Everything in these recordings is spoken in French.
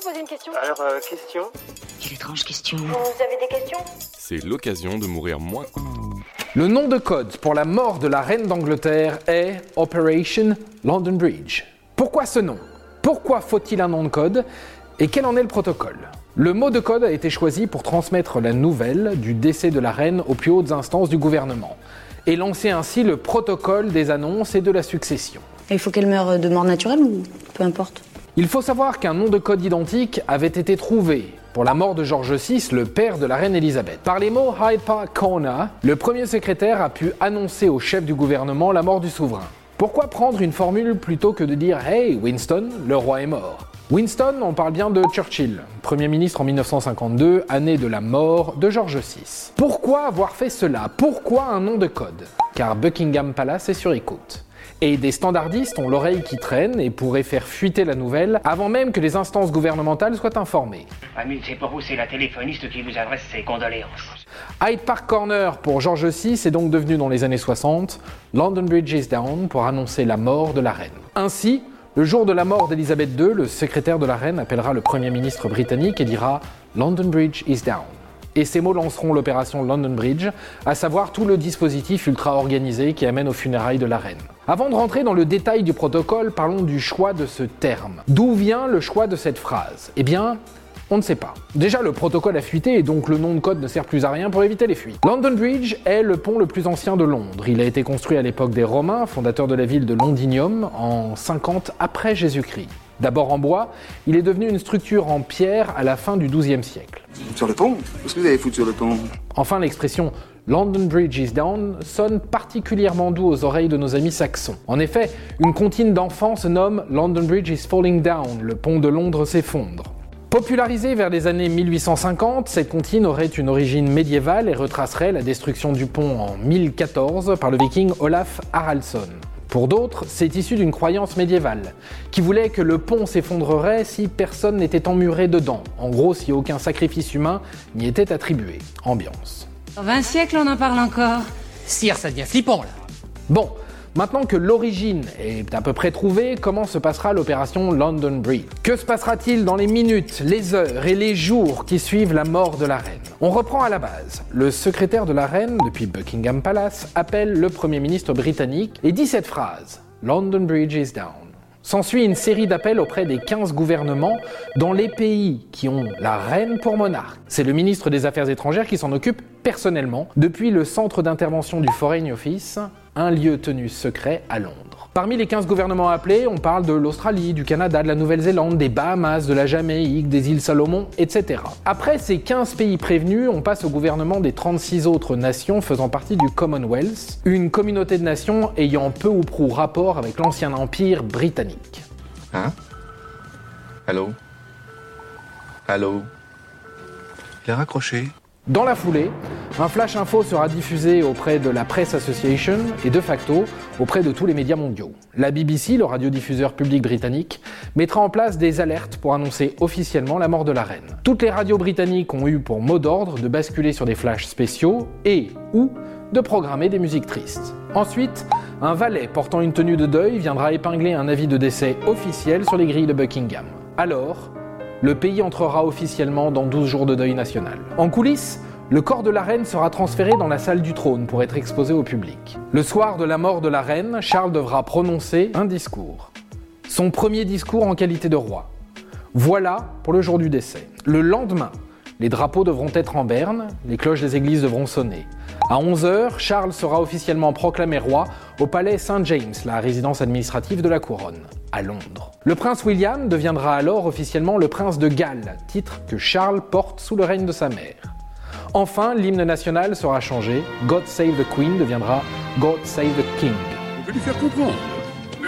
vous poser une question Alors, euh, question Quelle étrange question. Vous avez des questions? C'est l'occasion de mourir moins. Le nom de code pour la mort de la reine d'Angleterre est Operation London Bridge. Pourquoi ce nom? Pourquoi faut-il un nom de code? Et quel en est le protocole? Le mot de code a été choisi pour transmettre la nouvelle du décès de la reine aux plus hautes instances du gouvernement et lancer ainsi le protocole des annonces et de la succession. Et il faut qu'elle meure de mort naturelle ou peu importe? Il faut savoir qu'un nom de code identique avait été trouvé pour la mort de George VI, le père de la reine Elisabeth. Par les mots Hyde Park Corner, le premier secrétaire a pu annoncer au chef du gouvernement la mort du souverain. Pourquoi prendre une formule plutôt que de dire Hey Winston, le roi est mort? Winston, on parle bien de Churchill, Premier ministre en 1952, année de la mort de George VI. Pourquoi avoir fait cela? Pourquoi un nom de code? Car Buckingham Palace est sur écoute. Et des standardistes ont l'oreille qui traîne et pourraient faire fuiter la nouvelle avant même que les instances gouvernementales soient informées. Ami, c'est pour vous, c'est la téléphoniste qui vous adresse ses condoléances. Hyde Park Corner pour George VI est donc devenu dans les années 60 London Bridge is down pour annoncer la mort de la reine. Ainsi, le jour de la mort d'Elisabeth II, le secrétaire de la reine appellera le Premier ministre britannique et dira London Bridge is down. Et ces mots lanceront l'opération London Bridge, à savoir tout le dispositif ultra organisé qui amène aux funérailles de la reine. Avant de rentrer dans le détail du protocole, parlons du choix de ce terme. D'où vient le choix de cette phrase? Eh bien, on ne sait pas. Déjà, le protocole a fuité et donc le nom de code ne sert plus à rien pour éviter les fuites. London Bridge est le pont le plus ancien de Londres. Il a été construit à l'époque des Romains, fondateurs de la ville de Londinium, en 50 après Jésus-Christ. D'abord en bois, il est devenu une structure en pierre à la fin du XIIe siècle. Sur le pont Qu'est-ce que vous allez foutre sur le pont Enfin, l'expression London Bridge is down sonne particulièrement doux aux oreilles de nos amis saxons. En effet, une comptine d'enfants se nomme London Bridge is falling down, le pont de Londres s'effondre. Popularisée vers les années 1850, cette comptine aurait une origine médiévale et retracerait la destruction du pont en 1014 par le viking Olaf Haraldsson. Pour d'autres, c'est issu d'une croyance médiévale, qui voulait que le pont s'effondrerait si personne n'était emmuré dedans, en gros si aucun sacrifice humain n'y était attribué. Ambiance. Dans 20 siècles, on en parle encore. Sire, ça devient flippant là. Bon, maintenant que l'origine est à peu près trouvée, comment se passera l'opération London Bridge? Que se passera-t-il dans les minutes, les heures et les jours qui suivent la mort de la reine? On reprend à la base. Le secrétaire de la reine, depuis Buckingham Palace, appelle le Premier ministre britannique et dit cette phrase London Bridge is down. S'ensuit une série d'appels auprès des 15 gouvernements dans les pays qui ont la reine pour monarque. C'est le ministre des Affaires étrangères qui s'en occupe personnellement depuis le centre d'intervention du Foreign Office, un lieu tenu secret à Londres. Parmi les 15 gouvernements appelés, on parle de l'Australie, du Canada, de la Nouvelle-Zélande, des Bahamas, de la Jamaïque, des îles Salomon, etc. Après ces 15 pays prévenus, on passe au gouvernement des 36 autres nations faisant partie du Commonwealth, une communauté de nations ayant peu ou prou rapport avec l'ancien empire britannique. Hein? Allô? Allô? Il a raccroché. Dans la foulée, un flash info sera diffusé auprès de la Press Association et de facto auprès de tous les médias mondiaux. La BBC, le radiodiffuseur public britannique, mettra en place des alertes pour annoncer officiellement la mort de la reine. Toutes les radios britanniques ont eu pour mot d'ordre de basculer sur des flashs spéciaux et ou de programmer des musiques tristes. Ensuite, un valet portant une tenue de deuil viendra épingler un avis de décès officiel sur les grilles de Buckingham. Alors, le pays entrera officiellement dans 12 jours de deuil national. En coulisses, le corps de la reine sera transféré dans la salle du trône pour être exposé au public. Le soir de la mort de la reine, Charles devra prononcer un discours. Son premier discours en qualité de roi. Voilà pour le jour du décès. Le lendemain, les drapeaux devront être en berne, les cloches des églises devront sonner. À 11h, Charles sera officiellement proclamé roi au palais St. James, la résidence administrative de la couronne, à Londres. Le prince William deviendra alors officiellement le prince de Galles, titre que Charles porte sous le règne de sa mère. Enfin, l'hymne national sera changé. God Save the Queen deviendra God Save the King. On peut lui faire comprendre.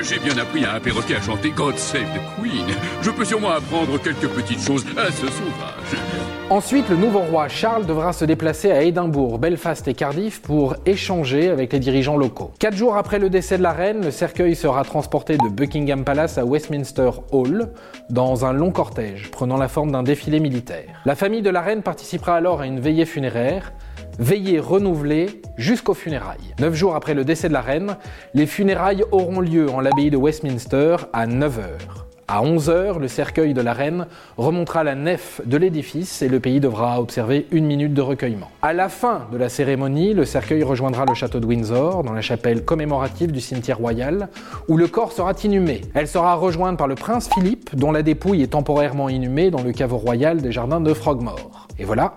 J'ai bien appris à un perroquet à chanter God Save the Queen. Je peux sûrement apprendre quelques petites choses à ce sauvage. Ensuite, le nouveau roi Charles devra se déplacer à Édimbourg, Belfast et Cardiff pour échanger avec les dirigeants locaux. Quatre jours après le décès de la reine, le cercueil sera transporté de Buckingham Palace à Westminster Hall dans un long cortège prenant la forme d'un défilé militaire. La famille de la reine participera alors à une veillée funéraire, veillée renouvelée jusqu'aux funérailles. Neuf jours après le décès de la reine, les funérailles auront lieu en l'abbaye de Westminster à 9h. À 11h, le cercueil de la reine remontera la nef de l'édifice et le pays devra observer une minute de recueillement. À la fin de la cérémonie, le cercueil rejoindra le château de Windsor, dans la chapelle commémorative du cimetière royal, où le corps sera inhumé. Elle sera rejointe par le prince Philippe, dont la dépouille est temporairement inhumée dans le caveau royal des jardins de Frogmore. Et voilà,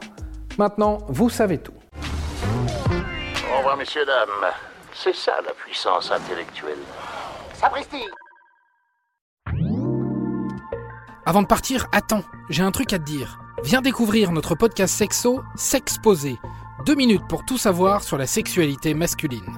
maintenant vous savez tout. Au revoir, messieurs, dames. C'est ça la puissance intellectuelle. Sapristi Avant de partir, attends, j'ai un truc à te dire. Viens découvrir notre podcast sexo, S'exposer. Deux minutes pour tout savoir sur la sexualité masculine.